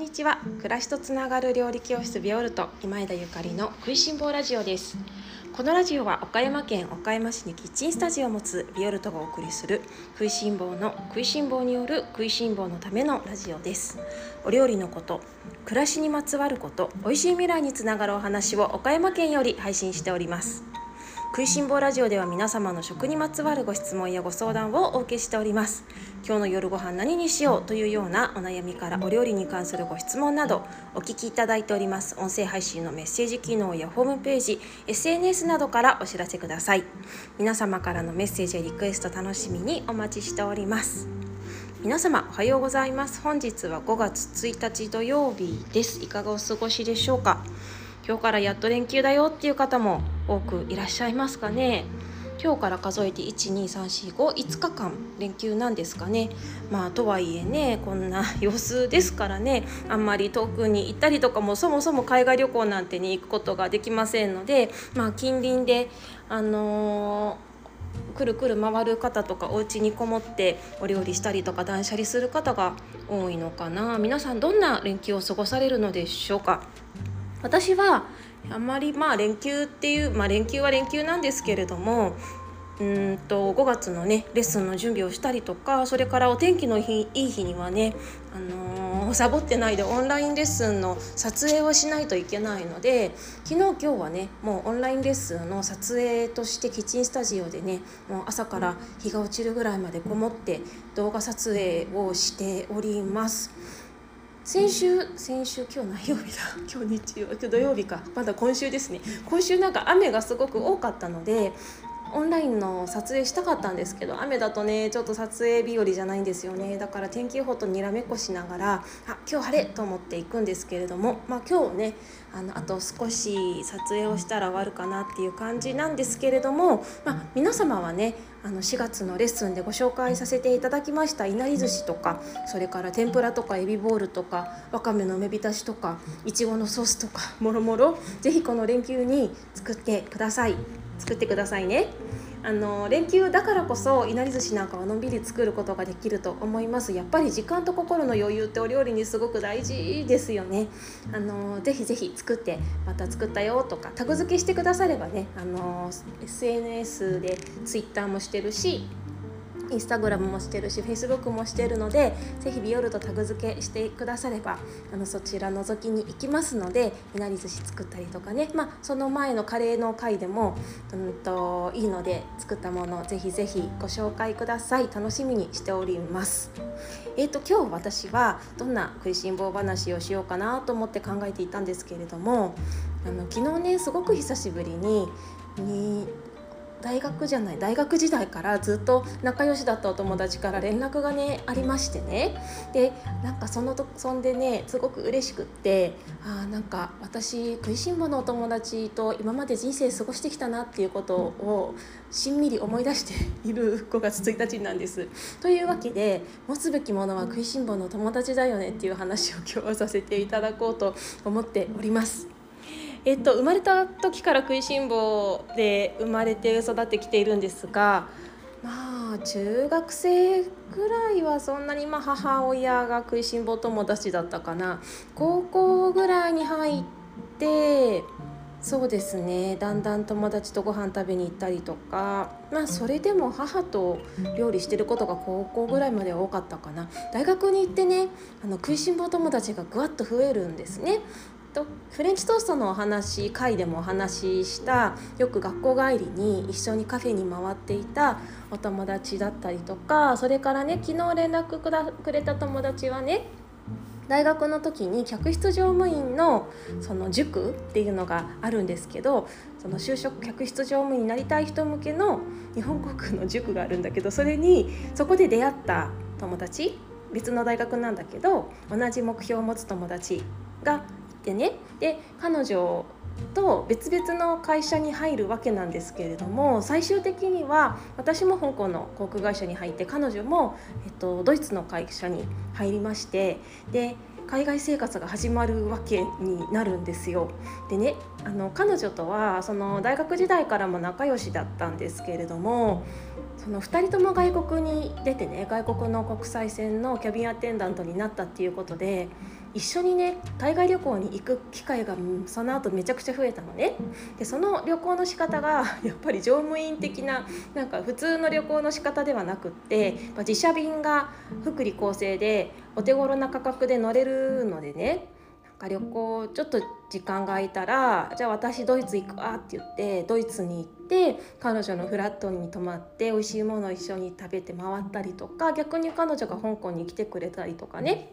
にちは。暮らしとつながる料理教室ビオルト今枝ゆかりの食いしん坊ラジオです。このラジオは岡山県岡山市にキッチンスタジオを持つビオルトがお送りする食いしん坊の食いしん坊による食いしん坊のためのラジオです。お料理のこと暮らしにまつわること美味しい未来につながるお話を岡山県より配信しております。食いしん坊ラジオでは皆様の食にまつわるご質問やご相談をお受けしております。今日の夜ご飯何にしようというようなお悩みからお料理に関するご質問などお聞きいただいております。音声配信のメッセージ機能やホームページ SNS などからお知らせください。皆様からのメッセージやリクエスト楽しみにお待ちしております。皆様おはようございます。本日は5月1日土曜日です。いかがお過ごしでしょうか？今日からやっと連休だよっていう方も多くいらっしゃいますかね？今日から数えて12345日間連休なんですかね。まあとはいえねこんな様子ですからねあんまり遠くに行ったりとかもそもそも海外旅行なんてに行くことができませんのでまあ近隣であのー、くるくる回る方とかお家にこもってお料理したりとか断捨離する方が多いのかな。皆さんどんな連休を過ごされるのでしょうか。私はあまりまあ連休っていう、まあ、連休は連休なんですけれどもうんと5月のねレッスンの準備をしたりとかそれからお天気の日いい日にはね、あのー、サボってないでオンラインレッスンの撮影をしないといけないので昨日今日はねもうオンラインレッスンの撮影としてキッチンスタジオでねもう朝から日が落ちるぐらいまでこもって動画撮影をしております。先週先週今日何曜日だ？今日日曜日土曜日か。まだ今週ですね。今週なんか雨がすごく多かったのでオンラインの撮影したかったんですけど雨だとねちょっと撮影日和じゃないんですよね。だから天気予報とにらめっこしながらあ今日晴れと思って行くんですけれどもまあ今日ねあのあと少し撮影をしたら終わるかなっていう感じなんですけれども、まあ、皆様はねあの4月のレッスンでご紹介させていただきましたいなり寿司とかそれから天ぷらとかエビボールとかわかめの梅浸しとかいちごのソースとかもろもろぜひこの連休に作ってください。作ってくださいね。あの連休だからこそいなり寿司なんかはのんびり作ることができると思いますやっぱり時間と心の余裕ってお料理にすごく大事ですよねあのぜひぜひ作ってまた作ったよとかタグ付けしてくださればねあの SNS で Twitter もしてるしインスタグラムもしてるしフェイスブックもしてるのでぜひビオルとタグ付けしてくださればあのそちら覗きに行きますのでいなり寿司作ったりとかねまあその前のカレーの回でもうんといいので作ったものぜひぜひご紹介ください。楽しみにしております。えーと今日私はどんな食いしん坊話をしようかなと思って考えていたんですけれどもあの昨日ねすごく久しぶりにに大学じゃない大学時代からずっと仲良しだったお友達から連絡がねありましてねでなんかそのとそんでねすごく嬉しくってあなんか私食いしん坊のお友達と今まで人生過ごしてきたなっていうことをしんみり思い出して いる5月1日なんです。というわけで持つべきものは食いしん坊の友達だよねっていう話を今日はさせていただこうと思っております。えっと、生まれた時から食いしん坊で生まれて育ってきているんですがまあ中学生くらいはそんなにまあ母親が食いしん坊友達だったかな。高校ぐらいに入ってそうですねだんだん友達とご飯食べに行ったりとか。まあそれでも母と料理してることが高校ぐらいまでは多かったかな。大学に行ってねあの食いしん坊友達がぐわっと増えるんですね。とフレンチトーストのお話回でもお話ししたよく学校帰りに一緒にカフェに回っていたお友達だったりとかそれからね昨日連絡くれた友達はね大学の時に客室乗務員のその塾っていうのがあるんですけどその就職客室乗務員になりたい人向けの日本航空の塾があるんだけどそれにそこで出会った友達別の大学なんだけど同じ目標を持つ友達がでねで彼女と別々の会社に入るわけなんですけれども最終的には私も香港の航空会社に入って彼女も、えっと、ドイツの会社に入りましてで海外生活が始まるわけになるんですよ。でねあの彼女とはその大学時代からも仲良しだったんですけれどもその2人とも外国に出てね外国の国際線のキャビンアテンダントになったっていうことで一緒にね海外旅行に行く機会がその後めちゃくちゃ増えたのね。でその旅行の仕方が やっぱり乗務員的ななんか普通の旅行の仕方ではなくってま自社便が福利厚生でお手頃な価格で乗れるのでねなんか旅行ちょっと時間が空いたらじゃあ私ドイツ行くわって言ってドイツに行って彼女のフラットに泊まって美味しいものを一緒に食べて回ったりとか逆に彼女が香港に来てくれたりとかね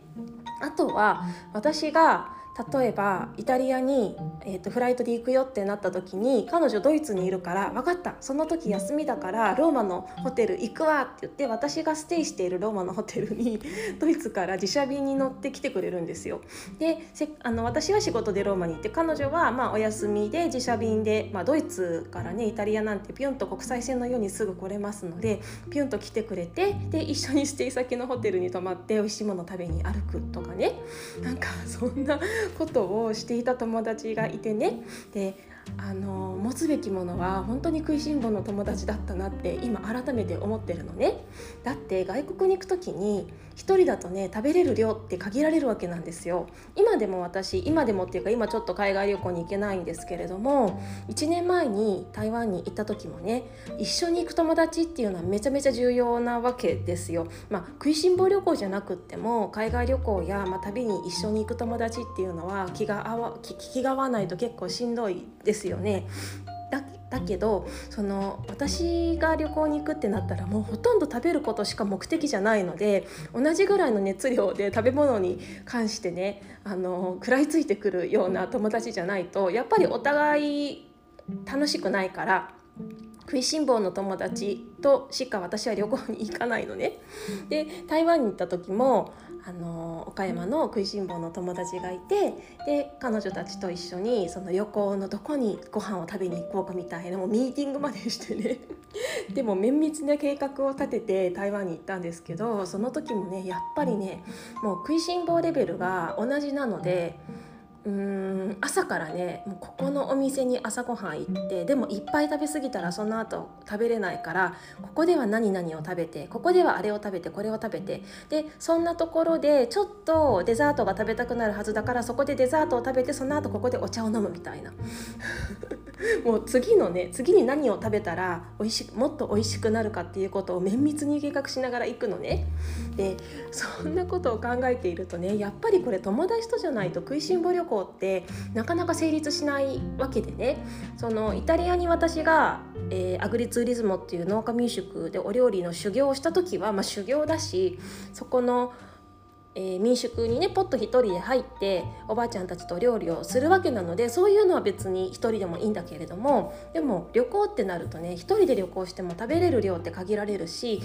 あとは私が例えばイタリアに、えーと、フライトで行くよってなった時に彼女ドイツにいるから分かったその時休みだからローマのホテル行くわって言って私がステイしているローマのホテルに ドイツから自社便に乗ってきてくれるんですよ。であの私は仕事でローマに行って彼女はまあお休みで自社便で、まあ、ドイツからねイタリアなんてピュンと国際線のようにすぐ来れますのでピュンと来てくれてで一緒にステイ先のホテルに泊まって美味しいもの食べに歩くとかね。なんかそんなことをしていた友達がいてね。であの持つべきものは本当に食いしん坊の友達だったなって今改めて思ってるのね。だって外国に行く時に1人だとね食べれる量って限られるわけなんですよ。今でも私今でもっていうか今ちょっと海外旅行に行けないんですけれども1年前に台湾に行った時もね一緒に行く友達っていうのはめちゃめちゃ重要なわけですよ。まあ食いしん坊旅行じゃなくっても海外旅行や、まあ、旅に一緒に行く友達っていうのは気が合わ気が合わないと結構しんどいですですよねだだけどその私が旅行に行くってなったらもうほとんど食べることしか目的じゃないので同じぐらいの熱量で食べ物に関してねあの食らいついてくるような友達じゃないとやっぱりお互い楽しくないから食いしん坊の友達としか私は旅行に行かないのね。で台湾に行った時もあの岡山の食いしん坊の友達がいてで彼女たちと一緒にその旅行のどこにご飯を食べに行こうかみたいなもうミーティングまでしてねでも綿密な計画を立てて台湾に行ったんですけどその時もねやっぱりねもう食いしん坊レベルが同じなので。うーん朝からねもうここのお店に朝ごはん行ってでもいっぱい食べ過ぎたらその後食べれないからここでは何々を食べてここではあれを食べてこれを食べてでそんなところでちょっとデザートが食べたくなるはずだからそこでデザートを食べてその後ここでお茶を飲むみたいな。もう次のね次に何を食べたら美味しもっと美味しくなるかっていうことを綿密に計画しながら行くのね。でそんなことを考えているとねやっぱりこれ友達とじゃないと食いしん坊旅行ってなかなか成立しないわけでね。そのイタリアに私が、えー、アグリツーリズモっていう農家民宿でお料理の修行をした時は、まあ、修行だしそこのえー、民宿にねポッと1人で入っておばあちゃんたちと料理をするわけなのでそういうのは別に1人でもいいんだけれどもでも旅行ってなるとね1人で旅行しても食べれる量って限られるし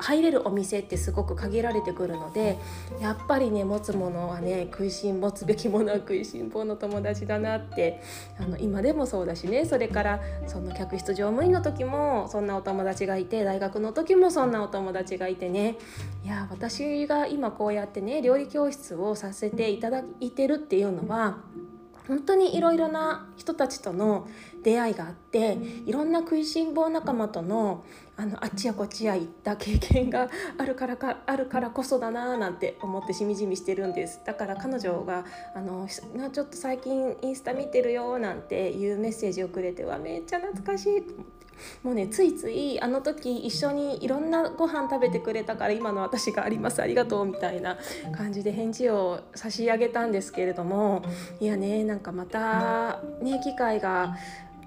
入れるお店ってすごく限られてくるのでやっぱりね持つものはね食いしん持つべきものは食いしん坊の友達だなってあの今でもそうだしね。それからその客室乗務員の時もそんなお友達がいて大学の時もそんなお友達がいてね。いや私が今こうやってね料理教室をさせていただいてるっていうのは本当にいろいろな人たちとの出会いがあっていろんな食いしん坊仲間とのあのあっちやこっちや行った経験があるからかあるからこそだななんて思ってしみじみしてるんです。だから彼女があのちょっと最近インスタ見てるよなんていうメッセージをくれてはめっちゃ懐かしいと思ってもうねついついあの時一緒にいろんなご飯食べてくれたから今の私がありますありがとうみたいな感じで返事を差し上げたんですけれどもいやねなんかまたね機会が、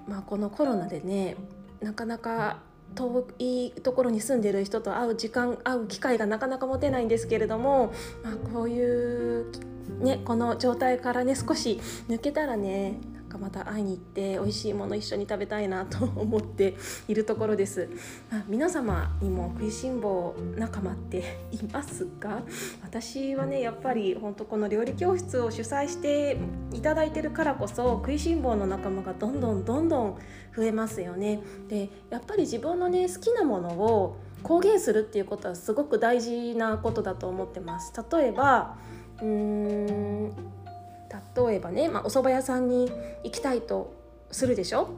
まあ、このコロナでねなかなか遠いところに住んでる人と会う時間会う機会がなかなか持てないんですけれども、まあ、こういうねこの状態からね少し抜けたらねかまた会いに行って美味しいもの一緒に食べたいなと思っているところです。あ皆様にも食いしん坊仲間っていますか私はねやっぱり本当この料理教室を主催していただいてるからこそ食いしん坊の仲間がどんどんどんどん増えますよね。でやっぱり自分のね好きなものを公言するっていうことはすごく大事なことだと思ってます。例えばうーん例えばね、まあ、お蕎麦屋さんに行きたいとするでしょ？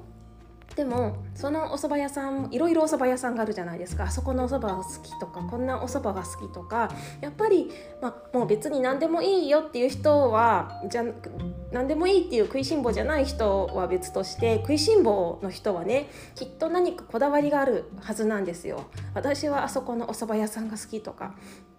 でもそのお蕎麦屋さんいろいろお蕎麦屋さんがあるじゃないですかあそこのお蕎麦が好きとかこんなお蕎麦が好きとかやっぱり、まあ、もう別に何でもいいよっていう人はじゃ何でもいいっていう食いしん坊じゃない人は別として食いしん坊の人はねきっと何かこだわりがあるはずなんですよ。私はあそこのお蕎麦屋さんが好きとか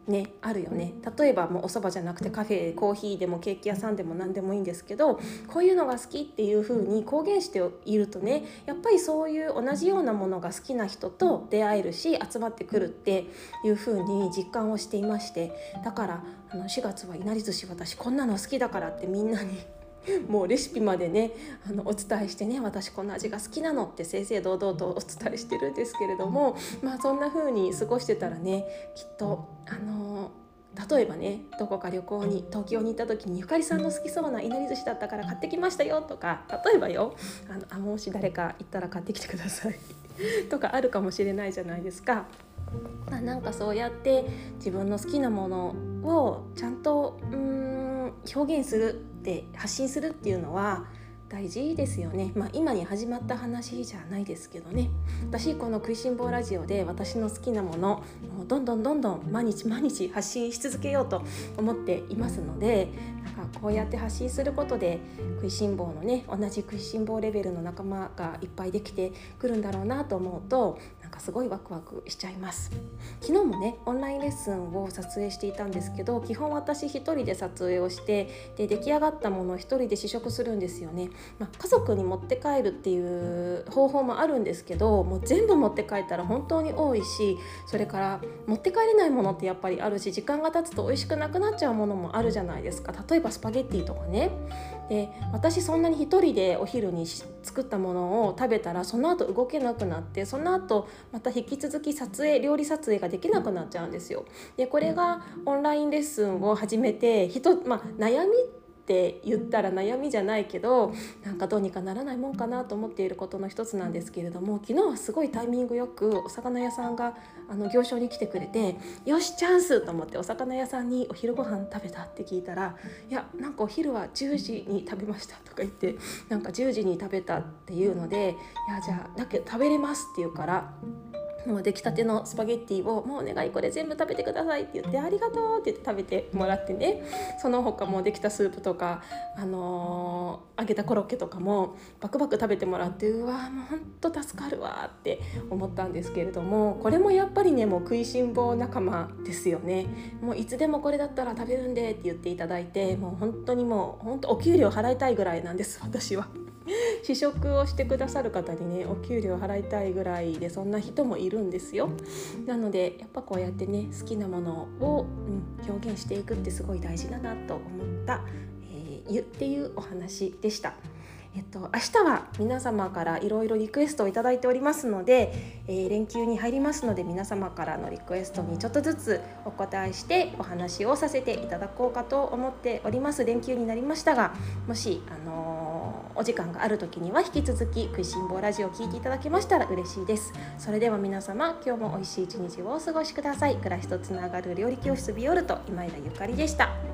ねあるよね。例えばもうお蕎麦じゃなくてカフェコーヒーでもケーキ屋さんでも何でもいいんですけどこういうのが好きっていう風に公言しているとねやっぱりそういう同じようなものが好きな人と出会えるし集まってくるっていう風に実感をしていまして。だからあの4月はいなり寿司私こんなの好きだからってみんなに もうレシピまでねあのお伝えしてね私この味が好きなのって正々堂々とお伝えしてるんですけれどもまあそんな風に過ごしてたらねきっとあの例えばねどこか旅行に東京に行った時にゆかりさんの好きそうないなり寿司だったから買ってきましたよとか例えばよあのあもし誰か行ったら買ってきてください とかあるかもしれないじゃないですか。なんかそうやって自分の好きなものをちゃんとうん表現するって発信するっていうのは大事ですよね、まあ、今に始まった話じゃないですけどね。私この「食いしん坊ラジオ」で私の好きなものもうどんどんどんどん毎日毎日発信し続けようと思っていますのでなんかこうやって発信することで食いしん坊のね同じ食いしん坊レベルの仲間がいっぱいできてくるんだろうなと思うとなんかすごいワクワクしちゃいます。昨日もねオンラインレッスンを撮影していたんですけど基本私一人で撮影をしてで出来上がったものを一人で試食するんですよね、まあ、家族に持って帰るっていう方法もあるんですけどもう全部持って帰ったら本当に多いしそれから持って帰れないものってやっぱりあるし時間が経つと美味しくなくなっちゃうものもあるじゃないですか。例えばスパゲッティとかね。で私そんなに一人でお昼に作ったものを食べたらその後動けなくなってその後また引き続き撮影料理撮影ができなくなっちゃうんですよ。でこれがオンラインレッスンを始めて人、まあ、悩みって言ったら悩みじゃないけどなんかどうにかならないもんかなと思っていることの一つなんですけれども昨日はすごいタイミングよくお魚屋さんがあの行商に来てくれてよしチャンスと思ってお魚屋さんにお昼ご飯食べたって聞いたらいやなんかお昼は10時に食べましたとか言ってなんか10時に食べたっていうのでいやじゃあだけど食べれますって言うから。もう出来たてのスパゲッティを「もうお願いこれ全部食べてください」って言って「ありがとう」って言って食べてもらってねその他もできたスープとか、あのー、揚げたコロッケとかもバクバク食べてもらってうわもうほんと助かるわって思ったんですけれどもこれもやっぱりねもう食いしん坊仲間ですよねもういつでもこれだったら食べるんでって言っていただいてもう本当にもう本当お給料払いたいぐらいなんです私は。試食をしてくださる方にねお給料払いたいぐらいでそんな人もいるんですよなのでやっぱこうやってね好きなものを、うん、表現していくってすごい大事だなと思った、えー、っていうお話でした。えっと、明日は皆様からいろいろリクエストを頂いておりますので、えー、連休に入りますので皆様からのリクエストにちょっとずつお答えしてお話をさせていただこうかと思っております連休になりましたがもし、あのー、お時間がある時には引き続き「食いしん坊ラジオ」を聴いていただけましたら嬉しいです。それでは皆様今日も美味しい一日をお過ごしください。暮らしとつながる料理教室ビオルト今井田ゆかりでした。